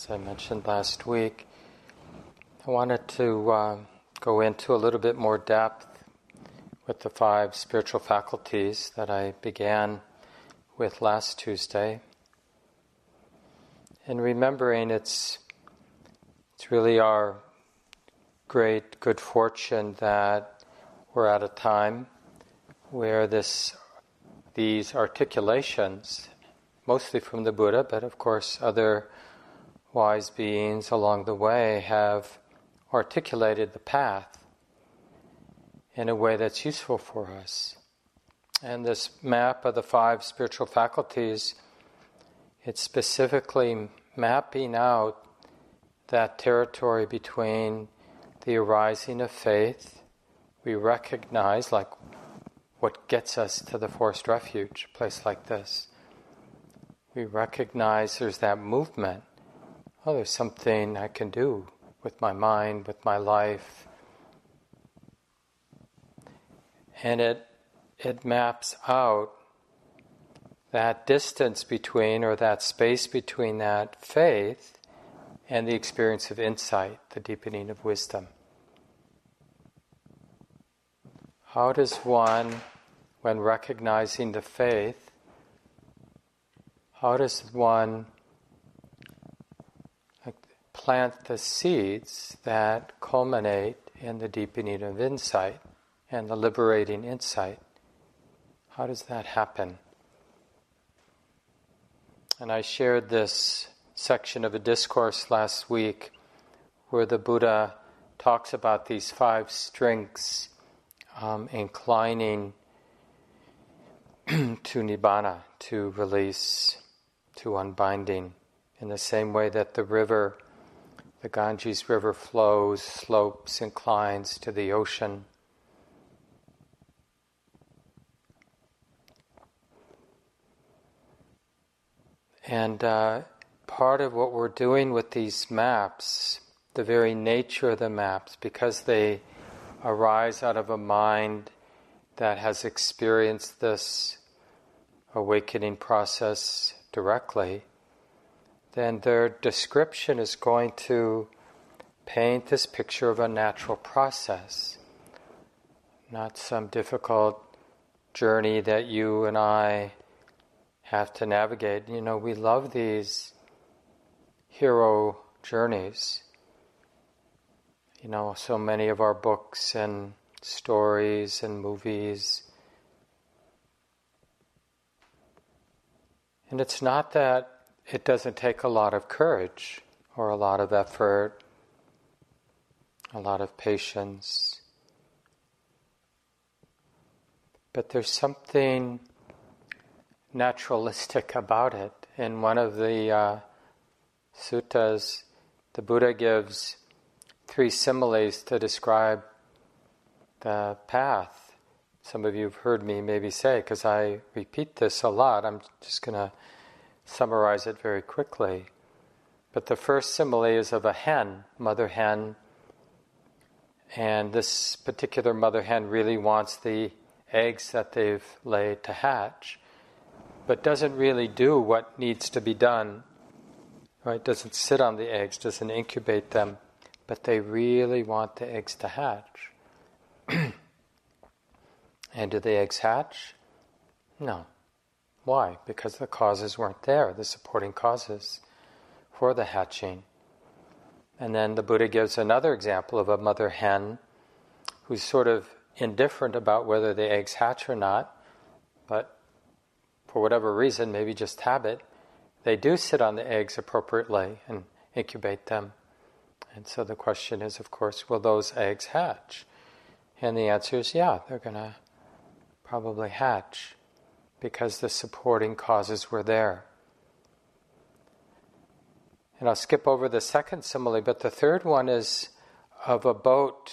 as I mentioned last week. I wanted to uh, go into a little bit more depth with the five spiritual faculties that I began with last Tuesday. And remembering it's, it's really our great good fortune that we're at a time where this, these articulations, mostly from the Buddha, but of course other wise beings along the way have articulated the path in a way that's useful for us. And this map of the five spiritual faculties, it's specifically mapping out that territory between the arising of faith. We recognize, like, what gets us to the forest refuge, a place like this. We recognize there's that movement oh, there's something I can do with my mind, with my life. And it, it maps out that distance between, or that space between that faith and the experience of insight, the deepening of wisdom. How does one, when recognizing the faith, how does one plant the seeds that culminate in the deepening of insight and the liberating insight. How does that happen? And I shared this section of a discourse last week where the Buddha talks about these five strengths um, inclining to nibbana, to release, to unbinding, in the same way that the river the Ganges River flows, slopes, inclines to the ocean. And uh, part of what we're doing with these maps, the very nature of the maps, because they arise out of a mind that has experienced this awakening process directly, then their description is going to paint this picture of a natural process, not some difficult journey that you and I have to navigate. You know, we love these hero journeys. You know, so many of our books and stories and movies. And it's not that it doesn't take a lot of courage or a lot of effort, a lot of patience. But there's something naturalistic about it. In one of the uh, suttas, the Buddha gives three similes to describe the path. Some of you have heard me maybe say, because I repeat this a lot, I'm just going to summarize it very quickly. But the first simile is of a hen, mother hen, and this particular mother hen really wants the eggs that they've laid to hatch, but doesn't really do what needs to be done. Right? Doesn't sit on the eggs, doesn't incubate them, but they really want the eggs to hatch. and do the eggs hatch? No. Why? Because the causes weren't there, the supporting causes for the hatching. And then the Buddha gives another example of a mother hen who's sort of indifferent about whether the eggs hatch or not, but for whatever reason, maybe just habit, they do sit on the eggs appropriately and incubate them. And so the question is, of course, will those eggs hatch? And the answer is yeah, they're going to probably hatch because the supporting causes were there. And I'll skip over the second simile, but the third one is of a boat.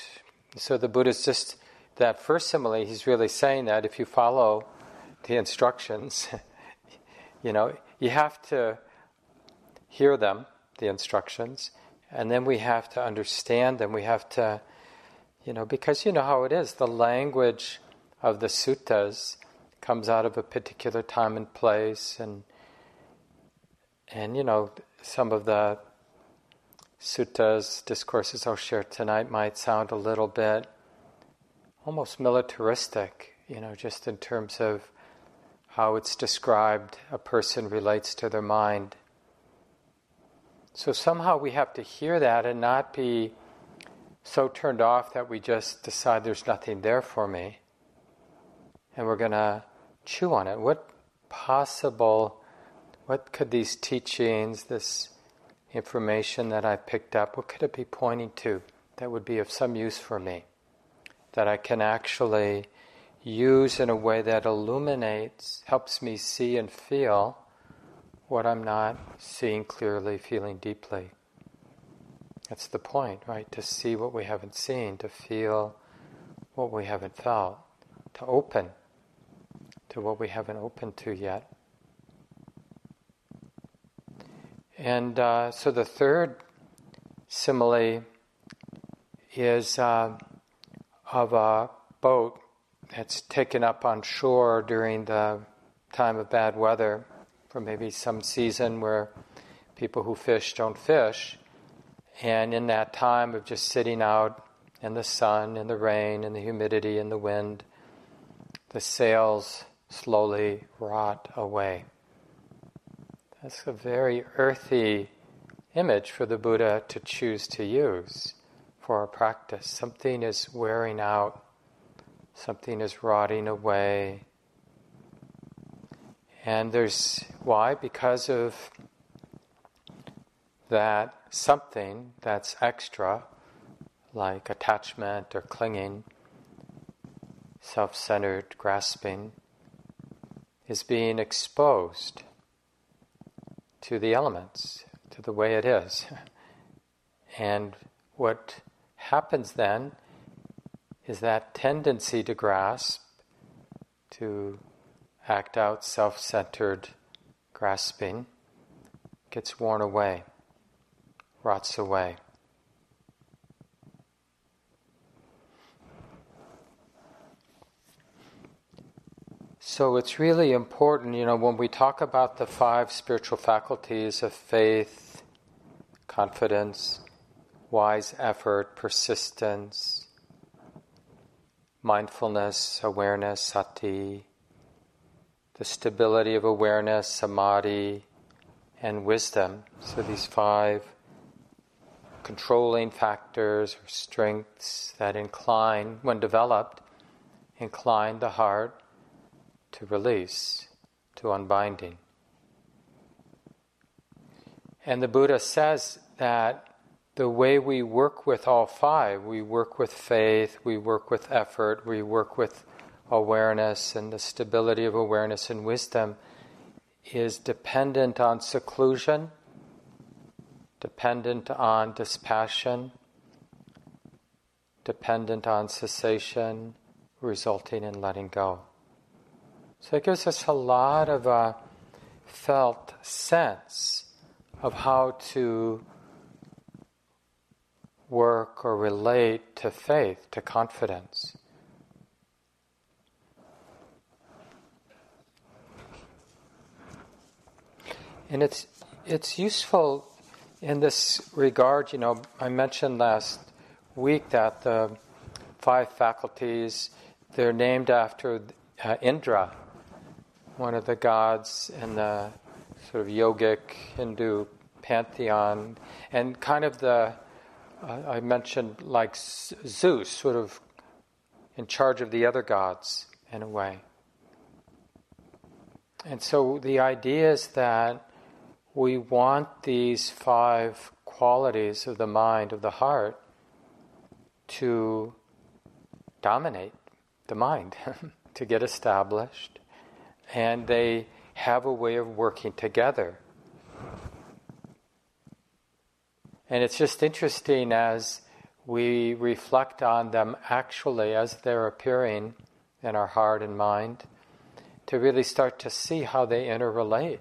So the Buddha's just, that first simile, he's really saying that if you follow the instructions, you know, you have to hear them, the instructions, and then we have to understand them. We have to, you know, because you know how it is, the language of the suttas comes out of a particular time and place and and you know some of the suttas, discourses I'll share tonight might sound a little bit almost militaristic, you know, just in terms of how it's described a person relates to their mind. So somehow we have to hear that and not be so turned off that we just decide there's nothing there for me. And we're going to chew on it. What possible, what could these teachings, this information that I picked up, what could it be pointing to that would be of some use for me? That I can actually use in a way that illuminates, helps me see and feel what I'm not seeing clearly, feeling deeply. That's the point, right? To see what we haven't seen, to feel what we haven't felt, to open to what we haven't opened to yet. And uh, so the third simile is uh, of a boat that's taken up on shore during the time of bad weather for maybe some season where people who fish don't fish. And in that time of just sitting out in the sun, in the rain, in the humidity, in the wind, the sails slowly rot away. That's a very earthy image for the Buddha to choose to use for our practice. Something is wearing out, something is rotting away, and there's why? Because of that something that's extra, like attachment or clinging, self centered grasping, is being exposed to the elements, to the way it is. And what happens then is that tendency to grasp, to act out self centered grasping gets worn away, rots away. So it's really important, you know, when we talk about the five spiritual faculties of faith, confidence, wise effort, persistence, mindfulness, awareness, sati, the stability of awareness, samadhi, and wisdom. So these five controlling factors or strengths that incline, when developed, incline the heart to release, to unbinding. And the Buddha says that the way we work with all five, we work with faith, we work with effort, we work with awareness and the stability of awareness and wisdom is dependent on seclusion, dependent on dispassion, dependent on cessation, resulting in letting go. So it gives us a lot of a uh, felt sense of how to work or relate to faith, to confidence. And it's it's useful in this regard. You know, I mentioned last week that the five faculties they're named after uh, Indra, one of the gods in the sort of yogic Hindu pantheon, and kind of the uh, I mentioned like Zeus, sort of in charge of the other gods in a way. And so the idea is that we want these five qualities of the mind, of the heart, to dominate the mind, to get established, and they have a way of working together. And it's just interesting as we reflect on them actually as they're appearing in our heart and mind to really start to see how they interrelate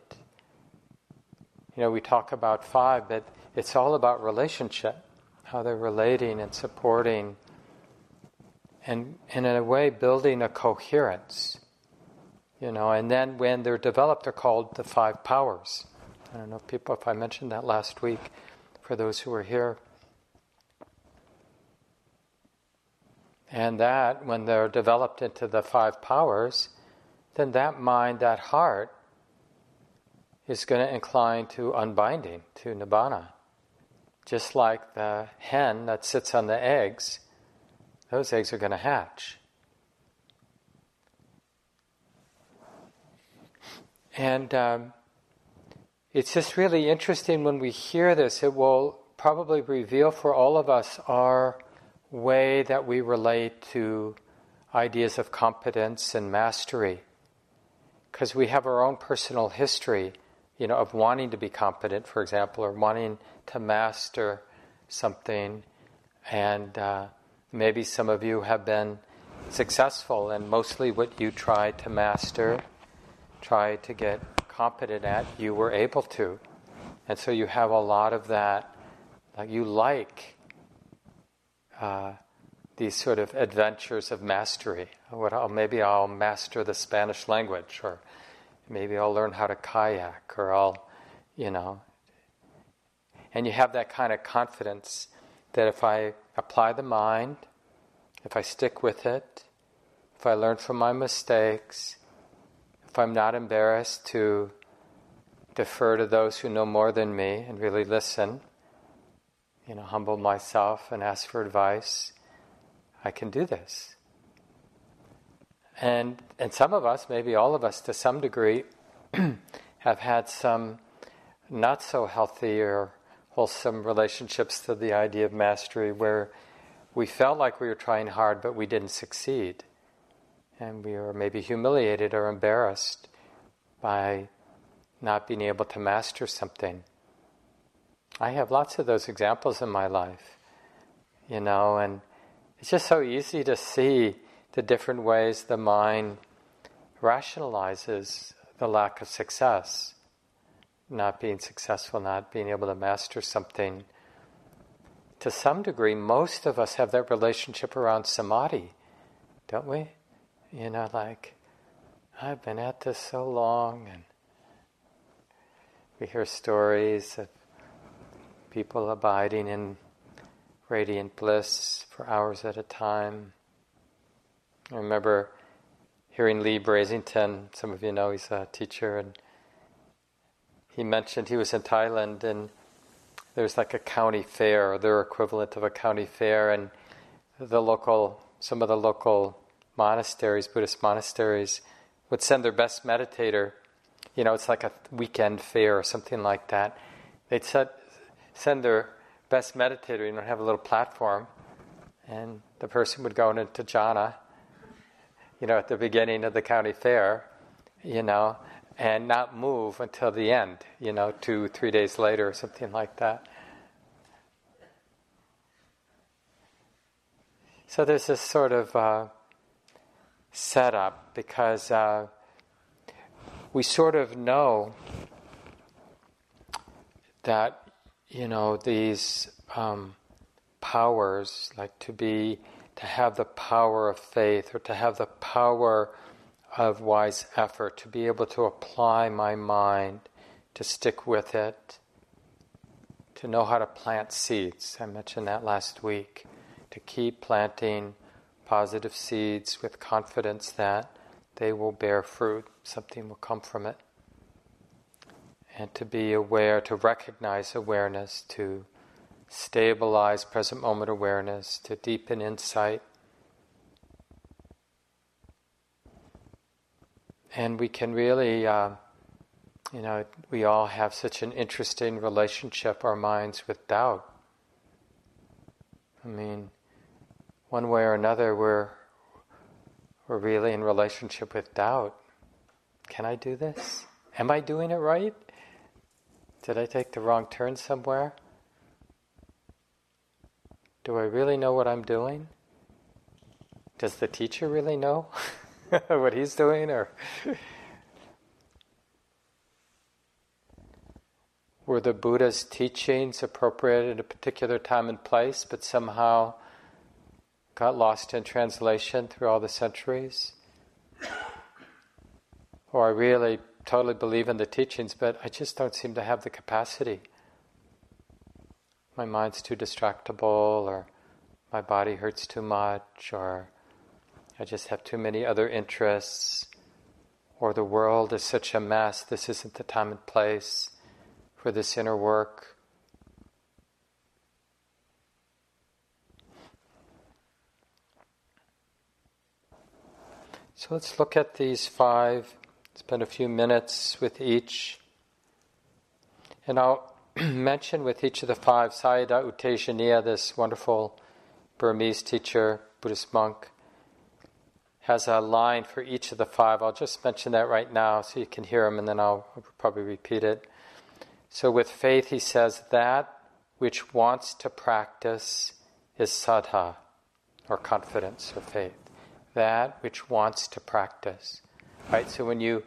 you know, we talk about five, but it's all about relationship, how they're relating and supporting, and, and in a way building a coherence. You know, and then when they're developed, they're called the five powers. I don't know, if people, if I mentioned that last week. for those who are here. And that, when they're developed into the five powers, then that mind, that heart, is going to incline to unbinding, to nibbana. Just like the hen that sits on the eggs, those eggs are going to hatch. And um, it's just really interesting when we hear this, it will probably reveal for all of us our way that we relate to ideas of competence and mastery. Because we have our own personal history, you know, of wanting to be competent, for example, or wanting to master something. And uh, maybe some of you have been successful in mostly what you tried to master, tried to get competent at, you were able to. And so you have a lot of that, like you like uh, these sort of adventures of mastery. What maybe I'll master the Spanish language, or maybe I'll learn how to kayak, or I'll, you know. And you have that kind of confidence that if I apply the mind, if I stick with it, if I learn from my mistakes, if I'm not embarrassed to defer to those who know more than me and really listen, you know, humble myself and ask for advice, I can do this. And and some of us, maybe all of us to some degree, have had some not so healthy or wholesome relationships to the idea of mastery where we felt like we were trying hard but we didn't succeed. And we are maybe humiliated or embarrassed by not being able to master something. I have lots of those examples in my life, you know, and it's just so easy to see the different ways the mind rationalizes the lack of success, not being successful, not being able to master something. To some degree, most of us have that relationship around samadhi, don't we? You know, like, I've been at this so long, and we hear stories of people abiding in radiant bliss for hours at a time. I remember hearing Leigh Brasington, some of you know he's a teacher, and he mentioned he was in Thailand and there's like a county fair, their equivalent of a county fair, and the local, some of the local monasteries, Buddhist monasteries, would send their best meditator. You know, it's like a weekend fair or something like that. They'd set, send their best meditator, you know, have a little platform, and the person would go into jhana, you know, at the beginning of the county fair, you know, and not move until the end, you know, two, three days later or something like that. So there's this sort of uh, setup because uh, we sort of know that you know, these um, powers, like to be, to have the power of faith or to have the power of wise effort, to be able to apply my mind, to stick with it, to know how to plant seeds. I mentioned that last week. To keep planting positive seeds with confidence that they will bear fruit, something will come from it and to be aware, to recognize awareness, to stabilize present moment awareness, to deepen insight. And we can really, uh, you know, we all have such an interesting relationship, our minds, with doubt. I mean, one way or another, we're, we're really in relationship with doubt. Can I do this? Am I doing it right? Did I take the wrong turn somewhere? Do I really know what I'm doing? Does the teacher really know what he's doing or were the Buddha's teachings appropriate at a particular time and place but somehow got lost in translation through all the centuries? Or I really totally believe in the teachings, but I just don't seem to have the capacity. my mind's too distractible, or my body hurts too much, or I just have too many other interests, or the world is such a mess, this isn't the time and place for this inner work. So let's look at these five, spend a few minutes with each. And I'll mention with each of the five, Sayadaw U Tejaniya, this wonderful Burmese teacher, Buddhist monk, has a line for each of the five. I'll just mention that right now so you can hear them and then I'll, probably repeat it. So with faith, he says, that which wants to practice is saddha, or confidence or faith. That which wants to practice. Right? So when you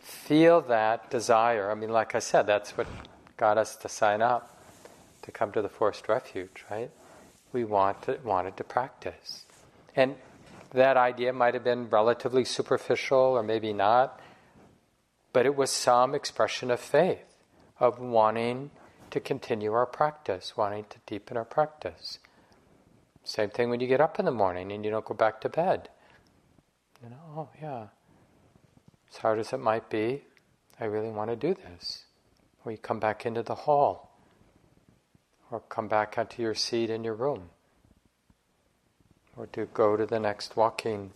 feel that desire, I mean, like I said, that's what got us to sign up to come to the forest refuge, right? We wanted, wanted to practice. And that idea might have been relatively superficial or maybe not, but it was some expression of faith, of wanting to continue our practice, wanting to deepen our practice. Same thing when you get up in the morning and you don't go back to bed. You know, oh yeah, as hard as it might be, I really want to do this. Or you come back into the hall. Or come back onto your seat in your room. Or to go to the next walking.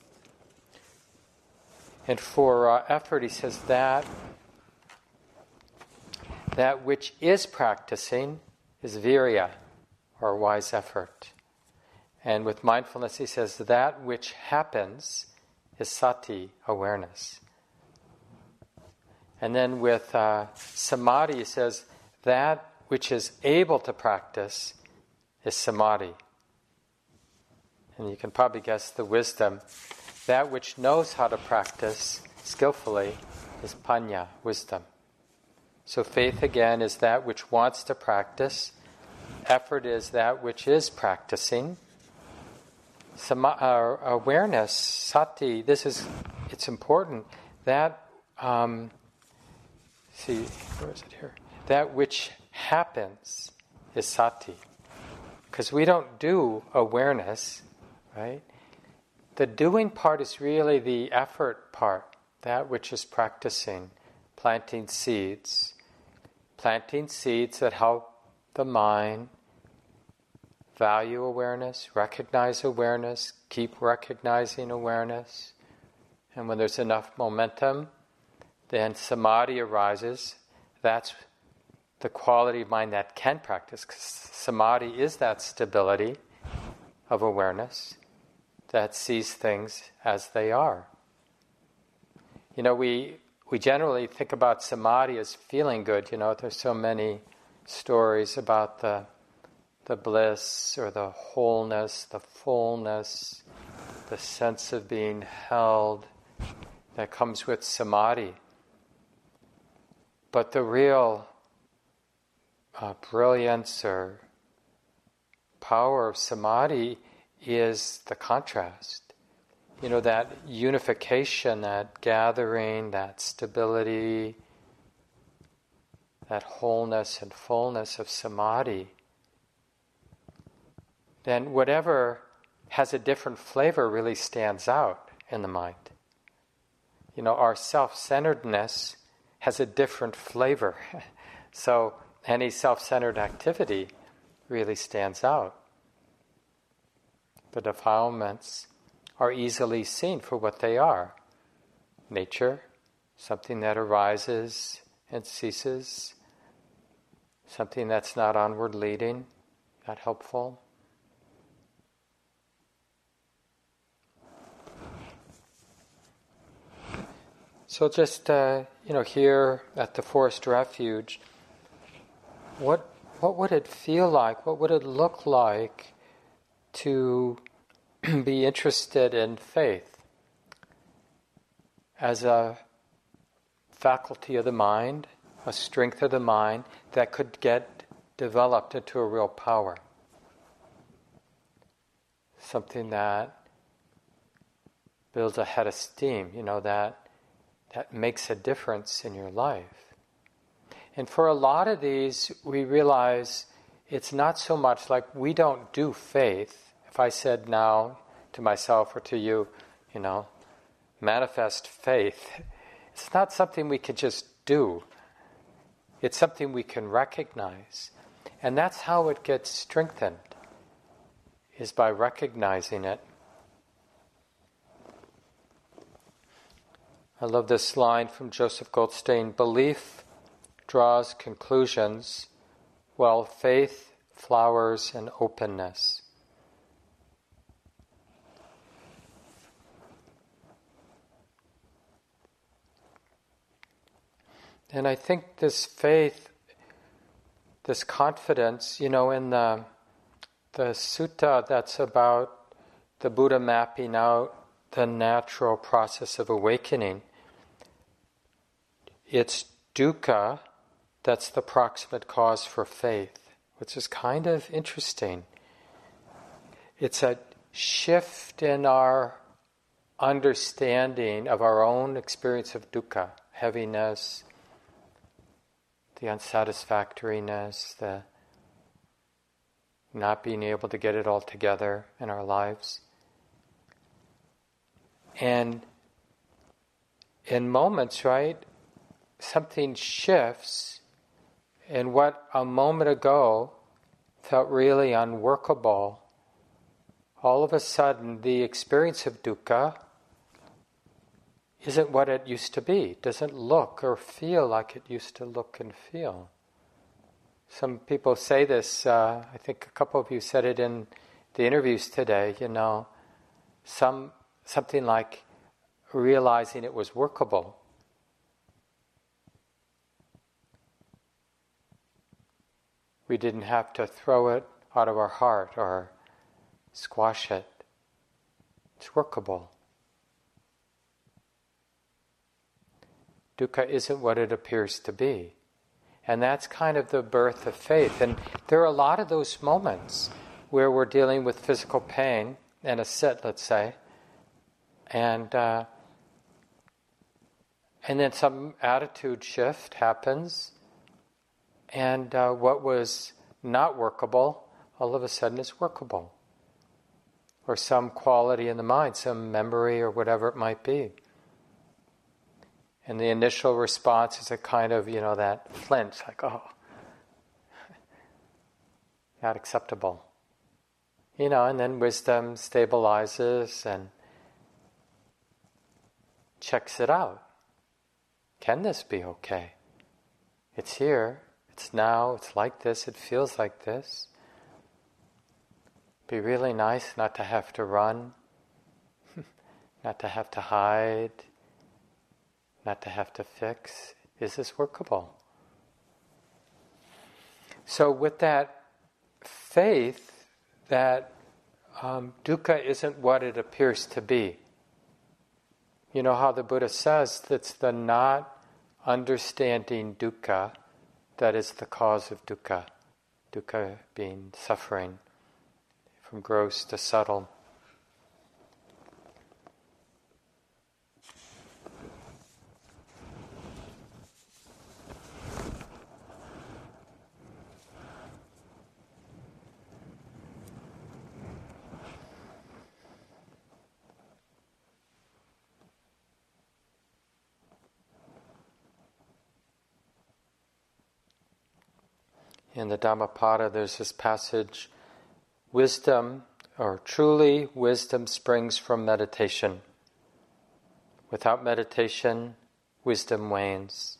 And for uh, effort, he says that that which is practicing is virya, or wise effort. And with mindfulness, he says that which happens is sati, awareness. And then with uh, samadhi, he says that which is able to practice is samadhi. And you can probably guess the wisdom. That which knows how to practice skillfully is panya, wisdom. So faith again is that which wants to practice. Effort is that which is practicing. Some, uh, awareness, sati, this is, it's important. That um, See, where is it here? That which happens is sati. Because we don't do awareness, right? The doing part is really the effort part, that which is practicing, planting seeds. Planting seeds that help the mind value awareness, recognize awareness, keep recognizing awareness. And when there's enough momentum, then samadhi arises. That's the quality of mind that can practice. Because samadhi is that stability of awareness that sees things as they are. You know, we we generally think about samadhi as feeling good. You know, there's so many stories about the the bliss or the wholeness, the fullness, the sense of being held that comes with samadhi. But the real uh, brilliance or power of samadhi is the contrast. You know, that unification, that gathering, that stability, that wholeness and fullness of samadhi. Then whatever has a different flavor really stands out in the mind. You know, our self centeredness has a different flavor. so any self centered activity really stands out. The defilements are easily seen for what they are nature, something that arises and ceases, something that's not onward leading, not helpful. So just uh, you know, here at the forest refuge, what what would it feel like? What would it look like to be interested in faith as a faculty of the mind, a strength of the mind that could get developed into a real power? Something that builds a head of steam, you know, that that makes a difference in your life. And for a lot of these, we realize it's not so much like we don't do faith. If I said now to myself or to you, you know, manifest faith, it's not something we can just do. It's something we can recognize. And that's how it gets strengthened, is by recognizing it. I love this line from Joseph Goldstein belief draws conclusions, while faith flowers in openness. And I think this faith, this confidence, you know, in the, the sutta that's about the Buddha mapping out the natural process of awakening, it's dukkha that's the proximate cause for faith, which is kind of interesting. It's a shift in our understanding of our own experience of dukkha, heaviness, the unsatisfactoriness, the not being able to get it all together in our lives. And in moments, right, something shifts, and what a moment ago felt really unworkable, all of a sudden the experience of dukkha isn't what it used to be, doesn't look or feel like it used to look and feel. Some people say this, uh, I think a couple of you said it in the interviews today, you know, some, something like realizing it was workable. We didn't have to throw it out of our heart or squash it. It's workable. Dukkha isn't what it appears to be. And that's kind of the birth of faith. And there are a lot of those moments where we're dealing with physical pain and a sit, let's say, and uh, and then some attitude shift happens, and uh, what was not workable all of a sudden is workable, or some quality in the mind, some memory or whatever it might be. And the initial response is a kind of, you know, that flinch, like, oh, not acceptable. You know, and then wisdom stabilizes and checks it out. Can this be okay? It's here, it's now, it's like this, it feels like this. Be really nice not to have to run, not to have to hide not to have to fix. Is this workable? So, with that faith that um, dukkha isn't what it appears to be, you know how the Buddha says that's the not understanding dukkha that is the cause of dukkha. Dukkha being suffering from gross to subtle. In the Dhammapada, there's this passage wisdom, or truly, wisdom springs from meditation. Without meditation, wisdom wanes.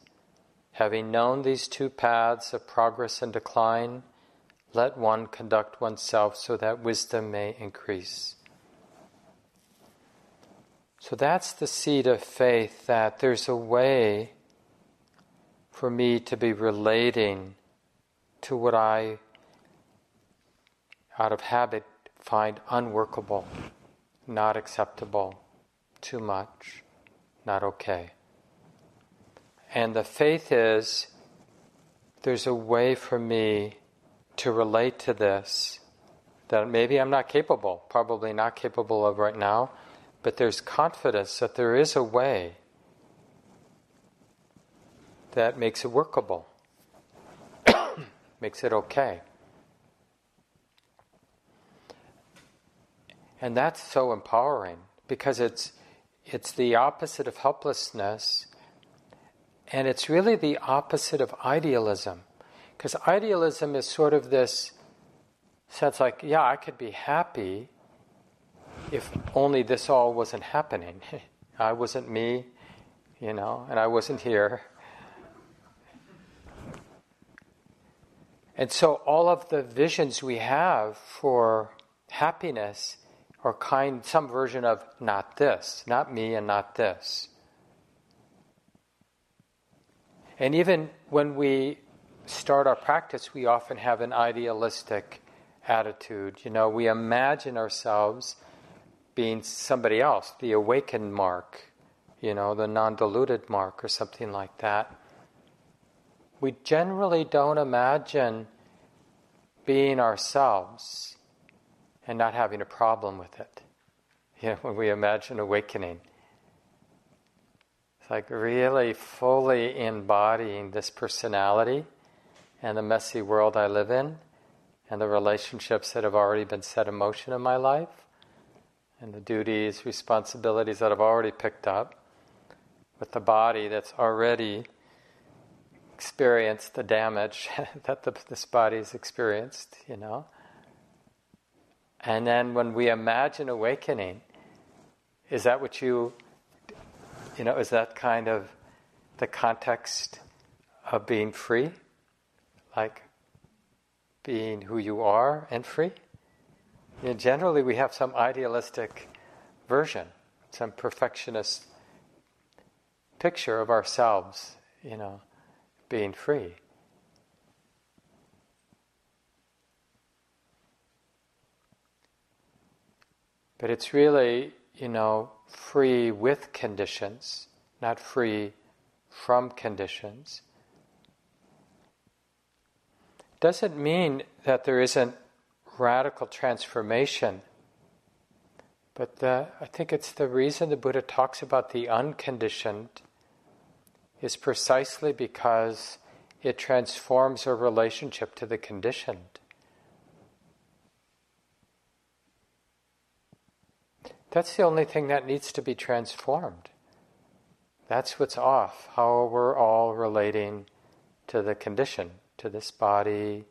Having known these two paths of progress and decline, let one conduct oneself so that wisdom may increase. So that's the seed of faith that there's a way for me to be relating to what I, out of habit, find unworkable, not acceptable, too much, not okay. And the faith is there's a way for me to relate to this that maybe I'm not capable, probably not capable of right now, but there's confidence that there is a way that makes it workable makes it okay. And that's so empowering because it's, it's the opposite of helplessness and it's really the opposite of idealism. Because idealism is sort of this sense like, yeah, I could be happy if only this all wasn't happening. I wasn't me, you know, and I wasn't here. And so all of the visions we have for happiness are kind some version of not this, not me and not this. And even when we start our practice, we often have an idealistic attitude. You know, we imagine ourselves being somebody else, the awakened mark, you know, the non diluted mark, or something like that. We generally don't imagine being ourselves and not having a problem with it. You know, when we imagine awakening. It's like really fully embodying this personality and the messy world I live in and the relationships that have already been set in motion in my life and the duties, responsibilities that I've already picked up with the body that's already experienced the damage that the, this body's experienced, you know. And then when we imagine awakening, is that what you you know, is that kind of the context of being free? Like being who you are and free? You know, generally, we have some idealistic version, some perfectionist picture of ourselves, you know, being free. But it's really, you know, free with conditions, not free from conditions, doesn't mean that there isn't radical transformation. But the, I think it's the reason the Buddha talks about the unconditioned is precisely because it transforms our relationship to the conditioned. That's the only thing that needs to be transformed. That's what's off, how we're all relating to the condition, to this body,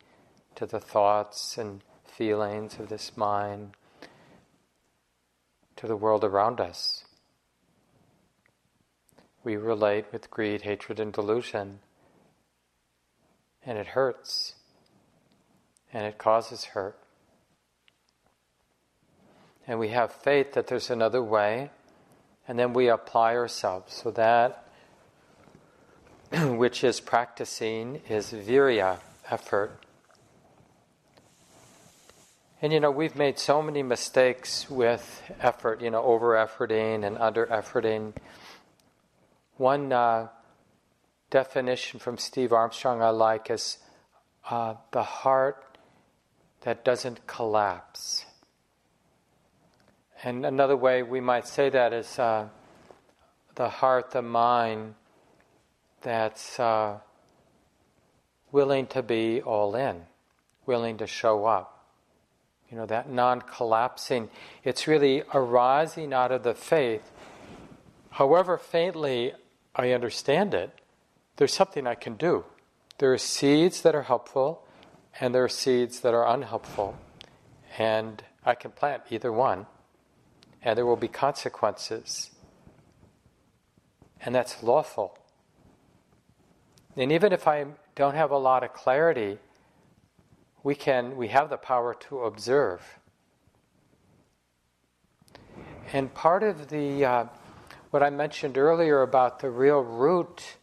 to the thoughts and feelings of this mind, to the world around us. We relate with greed, hatred, and delusion, and it hurts, and it causes hurt and we have faith that there's another way, and then we apply ourselves. So that which is practicing is virya, effort. And you know, we've made so many mistakes with effort, you know, over efforting and under efforting. One uh, definition from Steve Armstrong I like is uh, the heart that doesn't collapse. And another way we might say that is uh, the heart, the mind that's uh, willing to be all in, willing to show up. You know, that non collapsing, it's really arising out of the faith. However faintly I understand it, there's something I can do. There are seeds that are helpful, and there are seeds that are unhelpful. And I can plant either one and there will be consequences. And that's lawful. And even if I don't have a lot of clarity, we can we have the power to observe. And part of the uh, what I mentioned earlier about the real root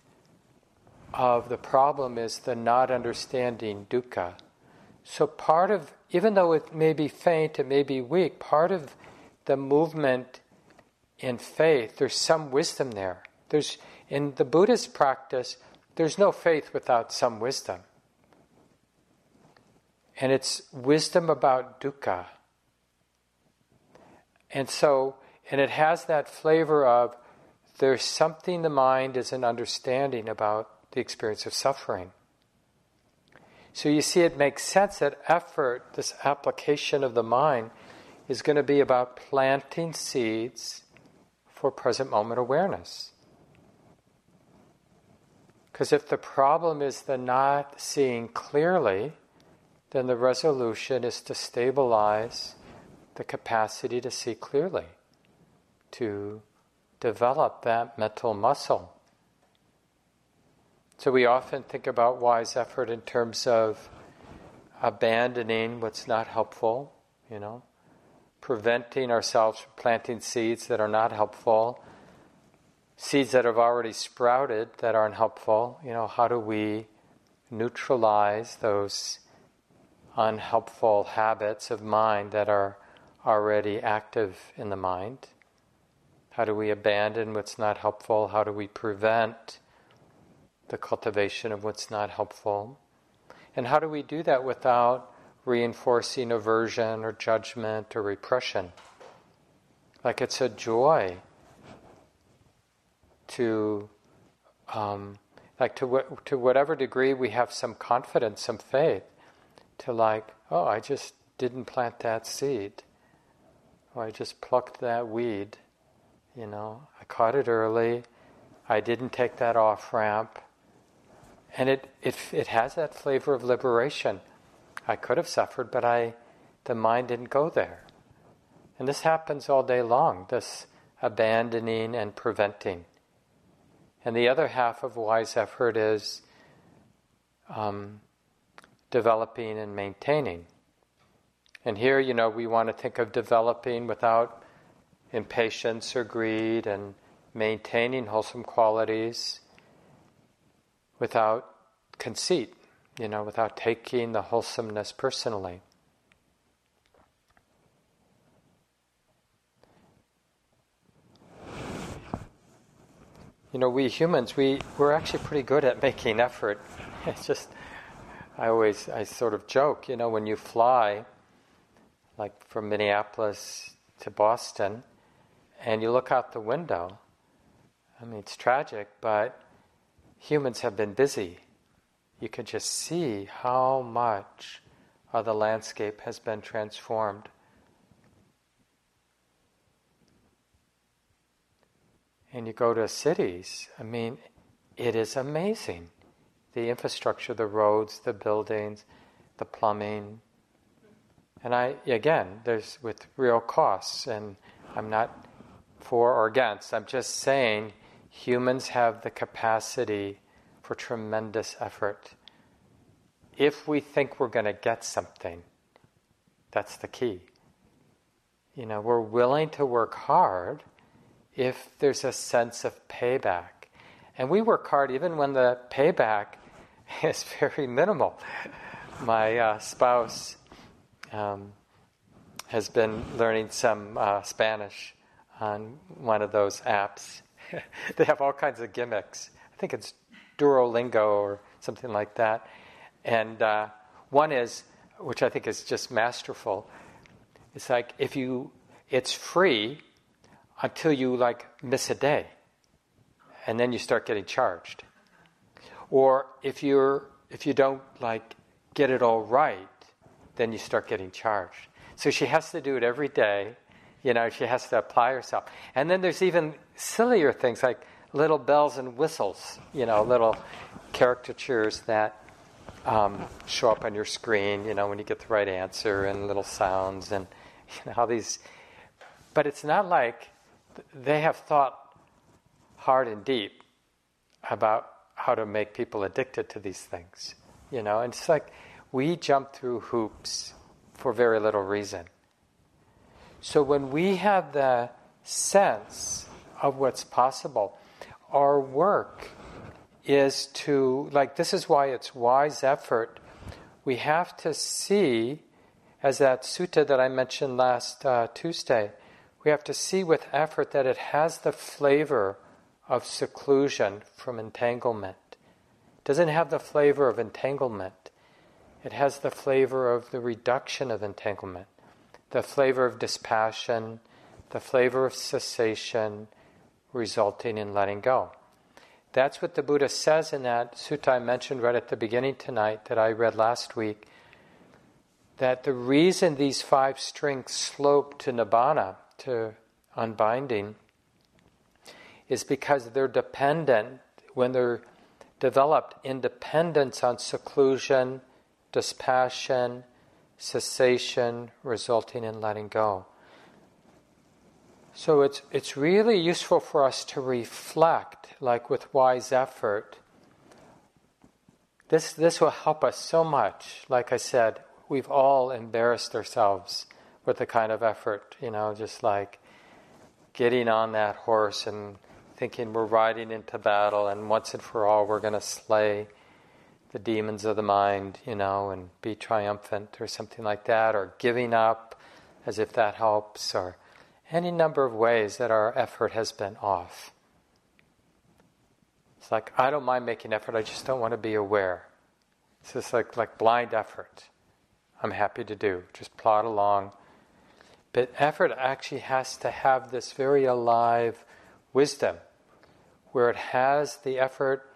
of the problem is the not understanding dukkha. So part of even though it may be faint, it may be weak, part of the movement in faith, there's some wisdom there. There's in the Buddhist practice, there's no faith without some wisdom. And it's wisdom about dukkha. And so, and it has that flavor of there's something the mind is an understanding about the experience of suffering. So you see, it makes sense that effort, this application of the mind, is going to be about planting seeds for present moment awareness. Because if the problem is the not seeing clearly, then the resolution is to stabilize the capacity to see clearly, to develop that mental muscle. So we often think about wise effort in terms of abandoning what's not helpful, you know, preventing ourselves from planting seeds that are not helpful, seeds that have already sprouted that aren't helpful. You know, how do we neutralize those unhelpful habits of mind that are already active in the mind? How do we abandon what's not helpful? How do we prevent the cultivation of what's not helpful. And how do we do that without reinforcing aversion or judgment or repression? Like it's a joy to, um, like to, wh- to whatever degree we have some confidence, some faith, to like, oh, I just didn't plant that seed. I just plucked that weed. You know, I caught it early. I didn't take that off ramp. And it, it, it has that flavor of liberation. I could have suffered, but I, the mind didn't go there. And this happens all day long, this abandoning and preventing. And the other half of wise effort is um, developing and maintaining. And here, you know, we want to think of developing without impatience or greed and maintaining wholesome qualities without conceit, you know, without taking the wholesomeness personally. You know, we humans, we, we're actually pretty good at making effort. It's just, I always, I sort of joke, you know, when you fly, like from Minneapolis to Boston, and you look out the window, I mean, it's tragic, but humans have been busy. You can just see how much of the landscape has been transformed. And you go to cities, I mean, it is amazing. The infrastructure, the roads, the buildings, the plumbing. And I, again, there's with real costs, and I'm not for or against, I'm just saying humans have the capacity for tremendous effort. If we think we're going to get something, that's the key. You know, we're willing to work hard if there's a sense of payback. And we work hard even when the payback is very minimal. My uh, spouse um, has been learning some uh, Spanish on one of those apps they have all kinds of gimmicks. I think it's Duolingo or something like that. And uh, one is, which I think is just masterful. It's like if you, it's free until you like miss a day, and then you start getting charged. Or if you're if you don't like get it all right, then you start getting charged. So she has to do it every day you know, she has to apply herself. And then there's even sillier things like little bells and whistles, you know, little caricatures that um, show up on your screen, you know, when you get the right answer and little sounds and you know, how these. But it's not like they have thought hard and deep about how to make people addicted to these things, you know, and it's like we jump through hoops for very little reason. So when we have the sense of what's possible, our work is to, like, this is why it's wise effort. We have to see, as that sutta that I mentioned last uh, Tuesday, we have to see with effort that it has the flavor of seclusion from entanglement. It doesn't have the flavor of entanglement, it has the flavor of the reduction of entanglement the flavor of dispassion, the flavor of cessation, resulting in letting go. That's what the Buddha says in that sutta I mentioned right at the beginning tonight that I read last week. that the reason these five strings slope to nibbana, to unbinding, is because they're dependent, when they're developed, independence on seclusion, dispassion, cessation, resulting in letting go. So it's, it's really useful for us to reflect, like with wise effort. This, this will help us so much. Like I said, we've all embarrassed ourselves with the kind of effort, you know, just like getting on that horse and thinking we're riding into battle and once and for all we're going to slay the demons of the mind, you know, and be triumphant or something like that, or giving up as if that helps, or any number of ways that our effort has been off. It's like, I don't mind making effort, I just don't want to be aware. It's just like, like blind effort. I'm happy to do. Just plod along. But effort actually has to have this very alive wisdom where it has the effort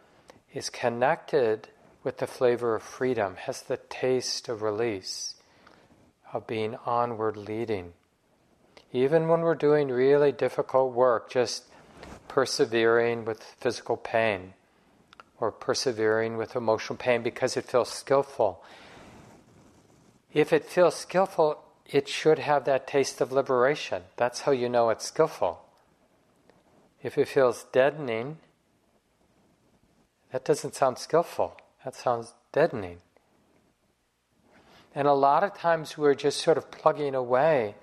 is connected with the flavor of freedom, has the taste of release, of being onward leading. Even when we're doing really difficult work, just persevering with physical pain or persevering with emotional pain because it feels skillful if it feels skillful, it should have that taste of liberation. That's how you know it's skillful. If it feels deadening, that doesn't sound skillful. That sounds deadening. And a lot of times we're just sort of plugging away,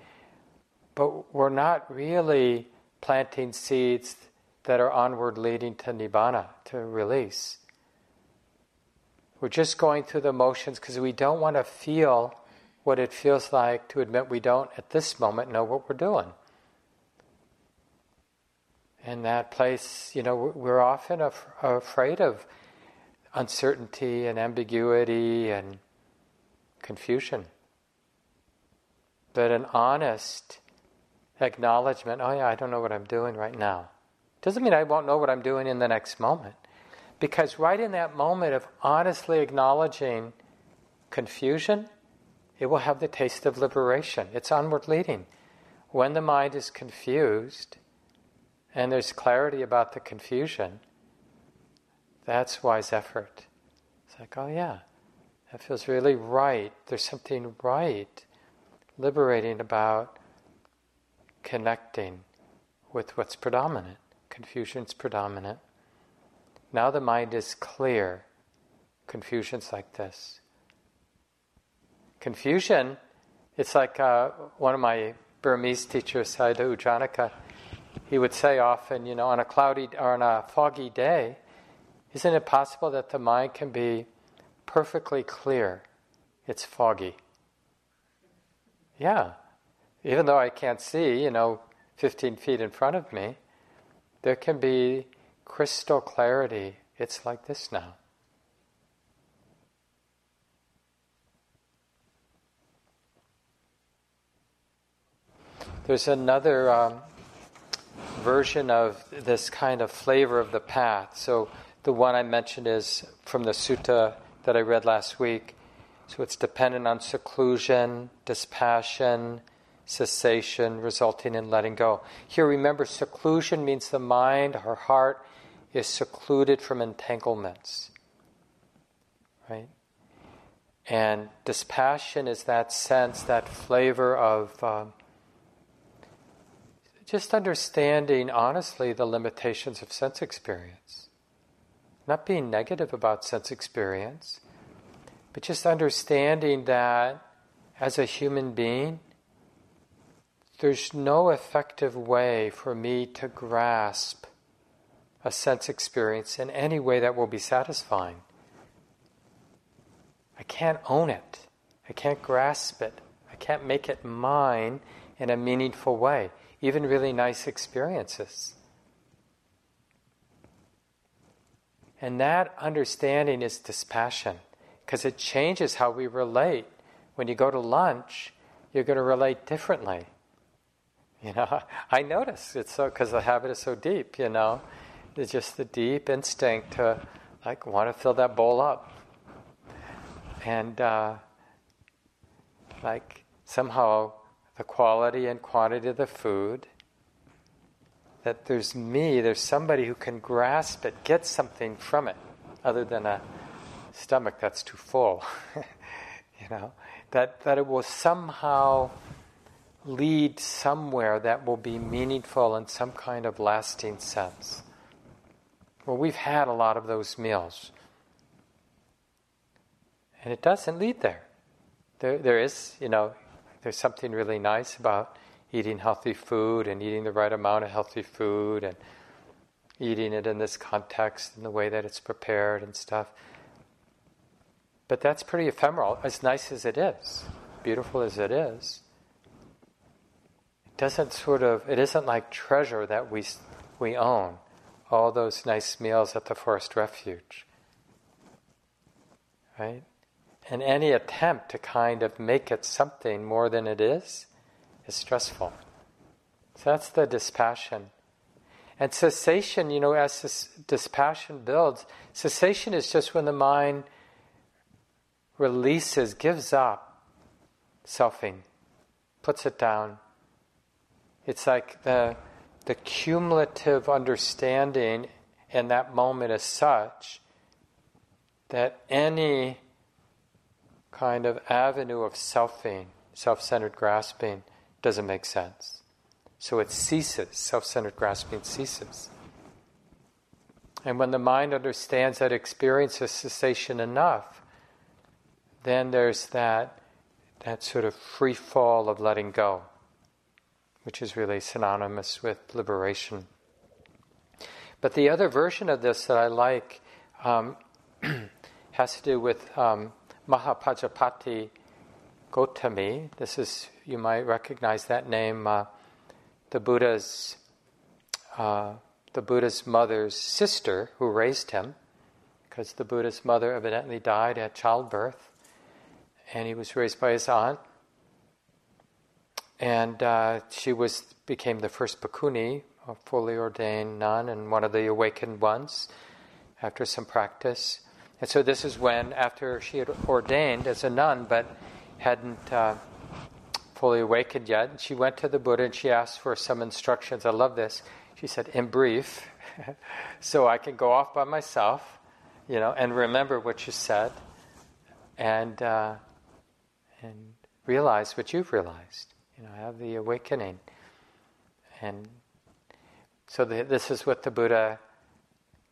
but we're not really planting seeds that are onward leading to nibbana, to release. We're just going through the motions because we don't want to feel what it feels like to admit we don't, at this moment, know what we're doing. In that place, you know, we're often af- afraid of uncertainty and ambiguity and confusion. But an honest acknowledgement, oh yeah, I don't know what I'm doing right now. Doesn't mean I won't know what I'm doing in the next moment. Because right in that moment of honestly acknowledging confusion, it will have the taste of liberation. It's onward leading. When the mind is confused and there's clarity about the confusion, that's wise effort. It's like, oh yeah, that feels really right. There's something right, liberating about connecting with what's predominant. Confusion's predominant. Now the mind is clear. Confusion's like this. Confusion, it's like uh, one of my Burmese teachers, Sayadaw Janaka, he would say often, you know, on a cloudy or on a foggy day, isn't it possible that the mind can be perfectly clear? It's foggy. Yeah. Even though I can't see, you know, 15 feet in front of me, there can be crystal clarity. It's like this now. There's another um, version of this kind of flavor of the path. So the one I mentioned is from the sutta that I read last week. So it's dependent on seclusion, dispassion, cessation, resulting in letting go. Here, remember, seclusion means the mind, our heart, is secluded from entanglements. Right? And dispassion is that sense, that flavor of um, just understanding honestly the limitations of sense experience. Not being negative about sense experience, but just understanding that as a human being, there's no effective way for me to grasp a sense experience in any way that will be satisfying. I can't own it. I can't grasp it. I can't make it mine in a meaningful way even really nice experiences. And that understanding is dispassion because it changes how we relate. When you go to lunch, you're going to relate differently. You know, I notice it's so because the habit is so deep. You know, it's just the deep instinct to like want to fill that bowl up, and uh, like somehow the quality and quantity of the food, that there's me, there's somebody who can grasp it, get something from it, other than a stomach that's too full. you know, that, that it will somehow lead somewhere that will be meaningful in some kind of lasting sense. Well, we've had a lot of those meals. And it doesn't lead there. There, there is, you know, there's something really nice about eating healthy food and eating the right amount of healthy food and eating it in this context and the way that it's prepared and stuff. But that's pretty ephemeral, as nice as it is, beautiful as it is. It doesn't sort of, it isn't like treasure that we, we own, all those nice meals at the forest refuge. Right? And any attempt to kind of make it something more than it is is stressful. So that's the dispassion. And cessation, you know, as this dispassion builds, cessation is just when the mind releases, gives up selfing, puts it down. It's like the, the cumulative understanding in that moment is such that any kind of avenue of selfing, self centered grasping, doesn't make sense. So it ceases, self centered grasping ceases. And when the mind understands that experience is cessation enough, then there's that, that sort of free fall of letting go, which is really synonymous with liberation. But the other version of this that I like um, has to do with um, Mahapajapati Gotami. This is, you might recognize that name, uh, the Buddha's, uh, the Buddha's mother's sister who raised him, because the Buddha's mother evidently died at childbirth, and he was raised by his aunt. And uh, she was became the first bhikkhuni, a fully ordained nun, and one of the awakened ones after some practice. And so this is when, after she had ordained as a nun, but hadn't uh, fully awakened yet, she went to the Buddha and she asked for some instructions. I love this. She said, in brief, so I can go off by myself, you know, and remember what you said, and uh, and realize what you've realized. You know, have the awakening, and so the, this is what the Buddha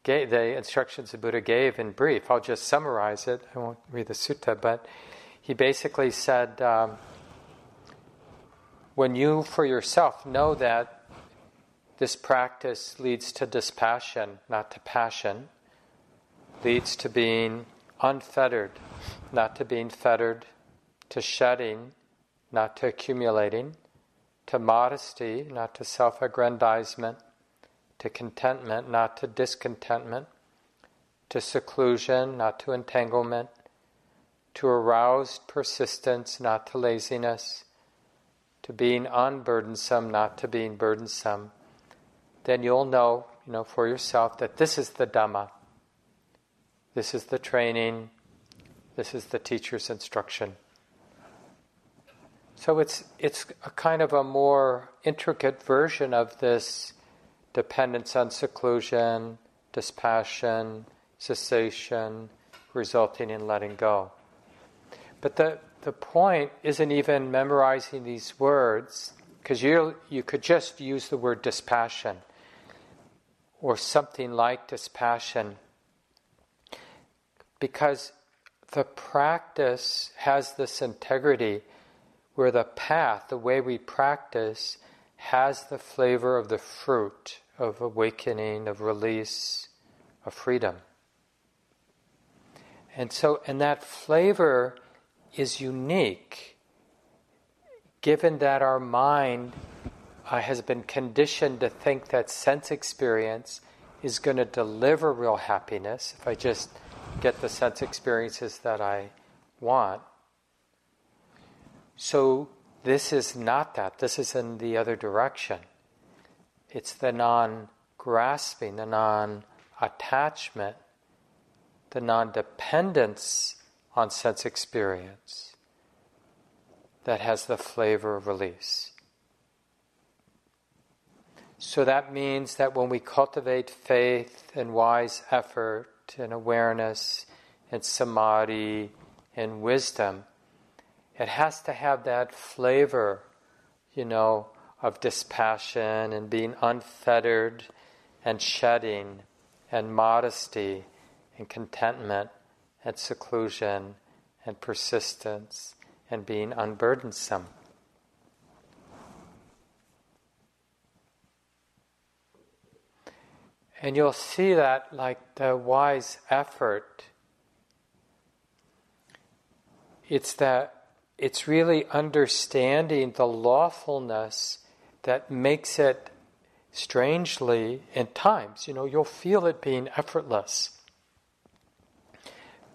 gave, the instructions the Buddha gave in brief. I'll just summarize it. I won't read the sutta, but he basically said, um, when you for yourself know that this practice leads to dispassion, not to passion, leads to being unfettered, not to being fettered, to shedding, not to accumulating, to modesty, not to self aggrandizement, to contentment, not to discontentment, to seclusion, not to entanglement, to aroused persistence, not to laziness, to being unburdensome, not to being burdensome, then you'll know, you know, for yourself that this is the Dhamma. This is the training. This is the teacher's instruction. So it's it's a kind of a more intricate version of this dependence on seclusion, dispassion, cessation, resulting in letting go. But the, the point isn't even memorizing these words, because you, you could just use the word dispassion or something like dispassion, because the practice has this integrity where the path, the way we practice, has the flavor of the fruit of awakening, of release, of freedom. And so, and that flavor is unique given that our mind uh, has been conditioned to think that sense experience is going to deliver real happiness if I just get the sense experiences that I want. So, this is not that. This is in the other direction. It's the non grasping, the non attachment, the non dependence on sense experience that has the flavor of release. So that means that when we cultivate faith and wise effort and awareness and samadhi and wisdom, it has to have that flavor, you know, of dispassion and being unfettered and shedding and modesty and contentment and seclusion and persistence and being unburdensome. And you'll see that, like the wise effort, it's that it's really understanding the lawfulness that makes it strangely, in times, you know, you'll feel it being effortless.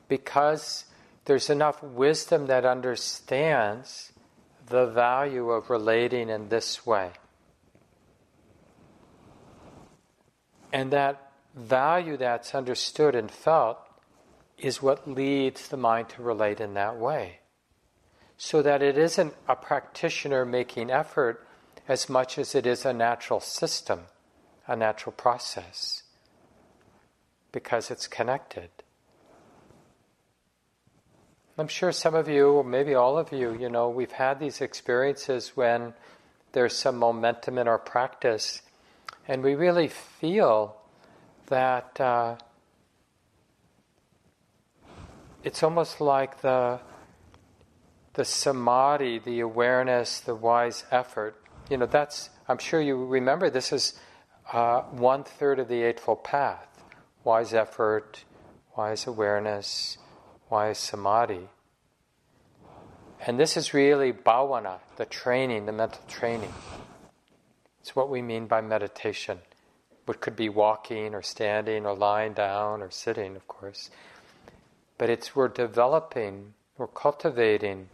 Because there's enough wisdom that understands the value of relating in this way. And that value that's understood and felt is what leads the mind to relate in that way. So that it isn't a practitioner making effort as much as it is a natural system, a natural process, because it's connected. I'm sure some of you, or maybe all of you, you know, we've had these experiences when there's some momentum in our practice and we really feel that uh, it's almost like the the samadhi, the awareness, the wise effort. You know, that's. I'm sure you remember this is uh, one third of the Eightfold Path: wise effort, wise awareness, wise samadhi. And this is really bhavana, the training, the mental training. It's what we mean by meditation, what could be walking or standing or lying down or sitting, of course. But it's we're developing, we're cultivating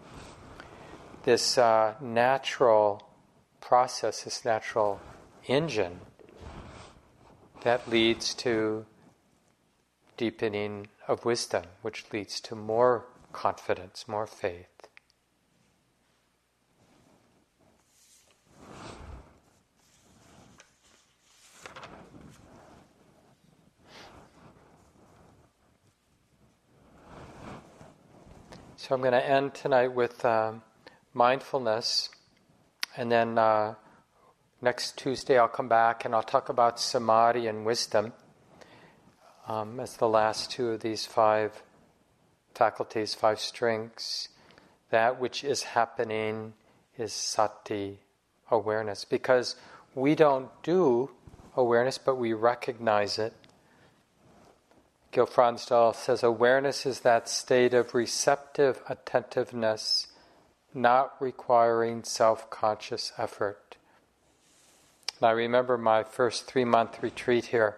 this uh, natural process, this natural engine that leads to deepening of wisdom, which leads to more confidence, more faith. So I'm going to end tonight with uh, mindfulness, and then uh, next Tuesday I'll come back and I'll talk about samadhi and wisdom um, as the last two of these five faculties, five strengths. That which is happening is sati, awareness, because we don't do awareness, but we recognize it Gil Fronsdal says awareness is that state of receptive attentiveness, not requiring self conscious effort. And I remember my first three month retreat here,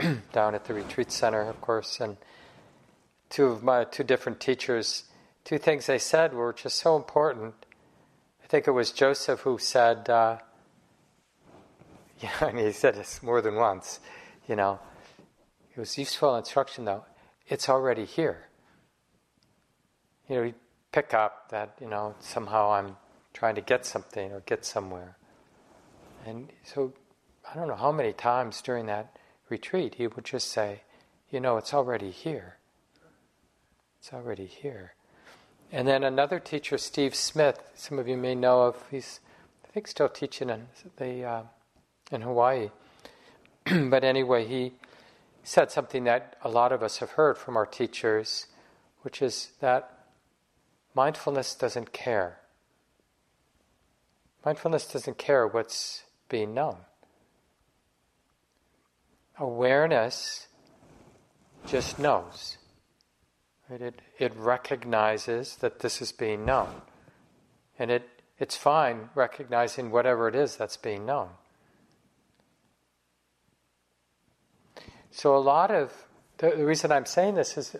down at the retreat center, of course, and two of my two different teachers, two things they said were just so important. I think it was Joseph who said, uh, yeah, and he said this more than once, you know it was useful instruction, though. It's already here. You know, you pick up that, you know, somehow I'm trying to get something or get somewhere. And so, I don't know how many times during that retreat he would just say, you know, it's already here. It's already here. And then another teacher, Steve Smith, some of you may know of, he's, I think, still teaching in, the, uh, in Hawaii. but anyway, he said something that a lot of us have heard from our teachers, which is that mindfulness doesn't care. Mindfulness doesn't care what's being known. Awareness just knows. Right? It, it recognizes that this is being known. And it, it's fine recognizing whatever it is that's being known. So, a lot of the, the reason I'm saying this is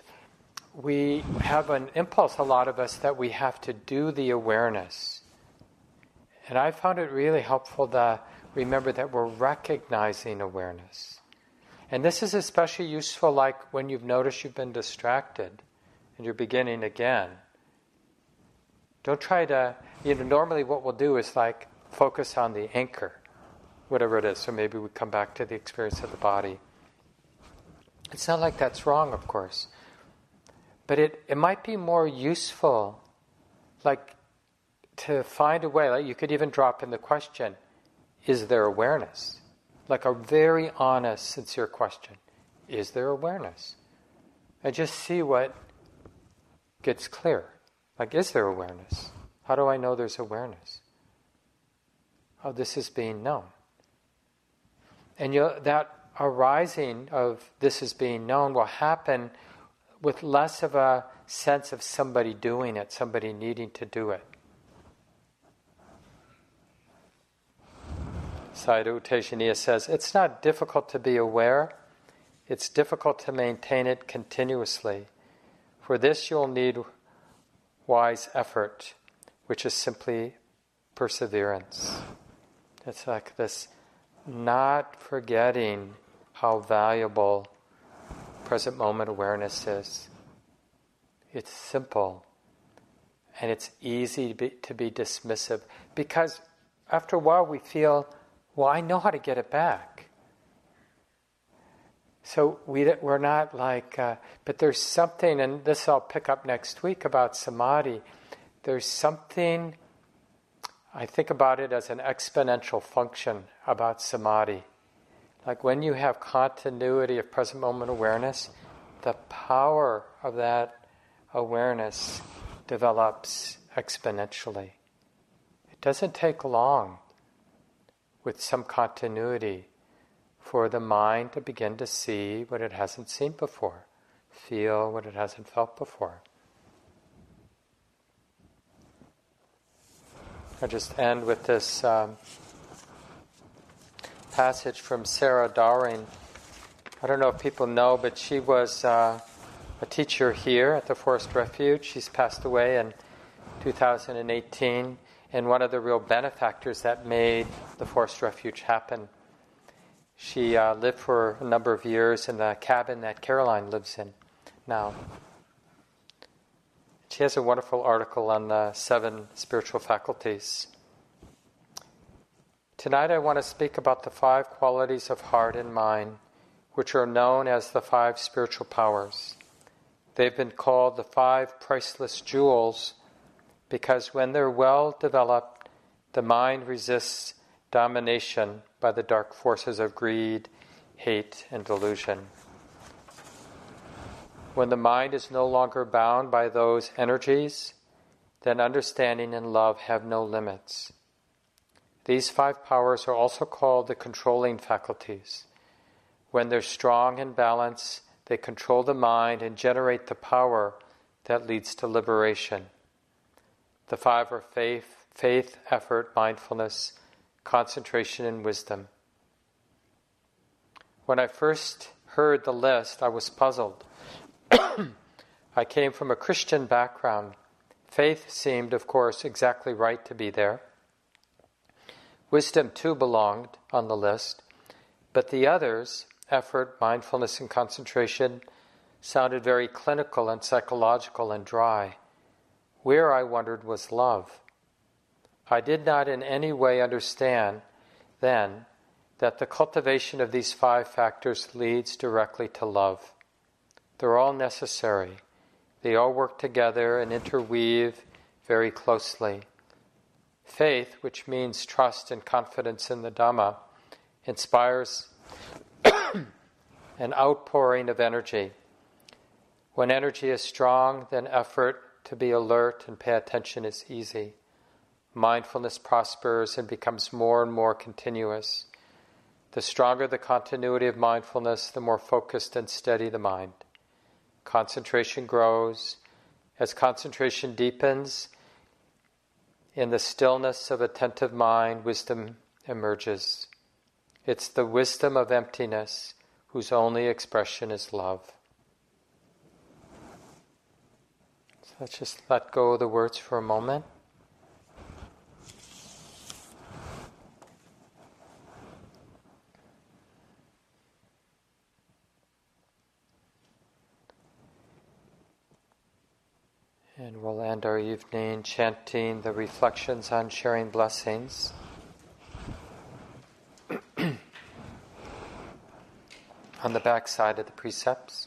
we have an impulse, a lot of us, that we have to do the awareness. And I found it really helpful to remember that we're recognizing awareness. And this is especially useful, like when you've noticed you've been distracted and you're beginning again. Don't try to, you know, normally what we'll do is like focus on the anchor, whatever it is. So maybe we come back to the experience of the body. It's not like that's wrong, of course. But it, it might be more useful, like to find a way, like you could even drop in the question is there awareness? Like a very honest, sincere question is there awareness? And just see what gets clear. Like, is there awareness? How do I know there's awareness? Oh, this is being known. And that arising of this is being known will happen with less of a sense of somebody doing it, somebody needing to do it. Sayadaw Tejaniya says, It's not difficult to be aware, it's difficult to maintain it continuously. For this, you'll need wise effort, which is simply perseverance. It's like this not forgetting how valuable present moment awareness is. It's simple and it's easy to be, to be dismissive because after a while we feel, well, I know how to get it back. So we, we're not like, uh, but there's something, and this I'll pick up next week about samadhi. There's something, I think about it as an exponential function about samadhi. Like when you have continuity of present moment awareness, the power of that awareness develops exponentially. It doesn't take long with some continuity for the mind to begin to see what it hasn't seen before, feel what it hasn't felt before. I'll just end with this um, passage from Sarah Doering. I don't know if people know, but she was uh, a teacher here at the Forest Refuge. She's passed away in 2018, and one of the real benefactors that made the Forest Refuge happen. She uh, lived for a number of years in the cabin that Caroline lives in now. She has a wonderful article on the seven spiritual faculties. Tonight I want to speak about the five qualities of heart and mind, which are known as the five spiritual powers. They've been called the five priceless jewels because when they're well developed, the mind resists domination by the dark forces of greed, hate, and delusion. When the mind is no longer bound by those energies, then understanding and love have no limits. These five powers are also called the controlling faculties. When they're strong and balanced, they control the mind and generate the power that leads to liberation. The five are faith, faith, effort, mindfulness, concentration, and wisdom. When I first heard the list, I was puzzled. I came from a Christian background. Faith seemed, of course, exactly right to be there. Wisdom, too, belonged on the list, but the others, effort, mindfulness, and concentration, sounded very clinical and psychological and dry. Where, I wondered, was love? I did not in any way understand then that the cultivation of these five factors leads directly to love. They're all necessary, they all work together and interweave very closely. Faith, which means trust and confidence in the Dhamma, inspires an outpouring of energy. When energy is strong, then effort to be alert and pay attention is easy mindfulness prospers and becomes more and more continuous. The stronger the continuity of mindfulness, the more focused and steady the mind. Concentration grows. As concentration deepens, in the stillness of attentive mind, wisdom emerges. It's the wisdom of emptiness whose only expression is love. So let's just let go of the words for a moment. And we'll end our evening chanting the reflections on sharing blessings. on the back side of the precepts.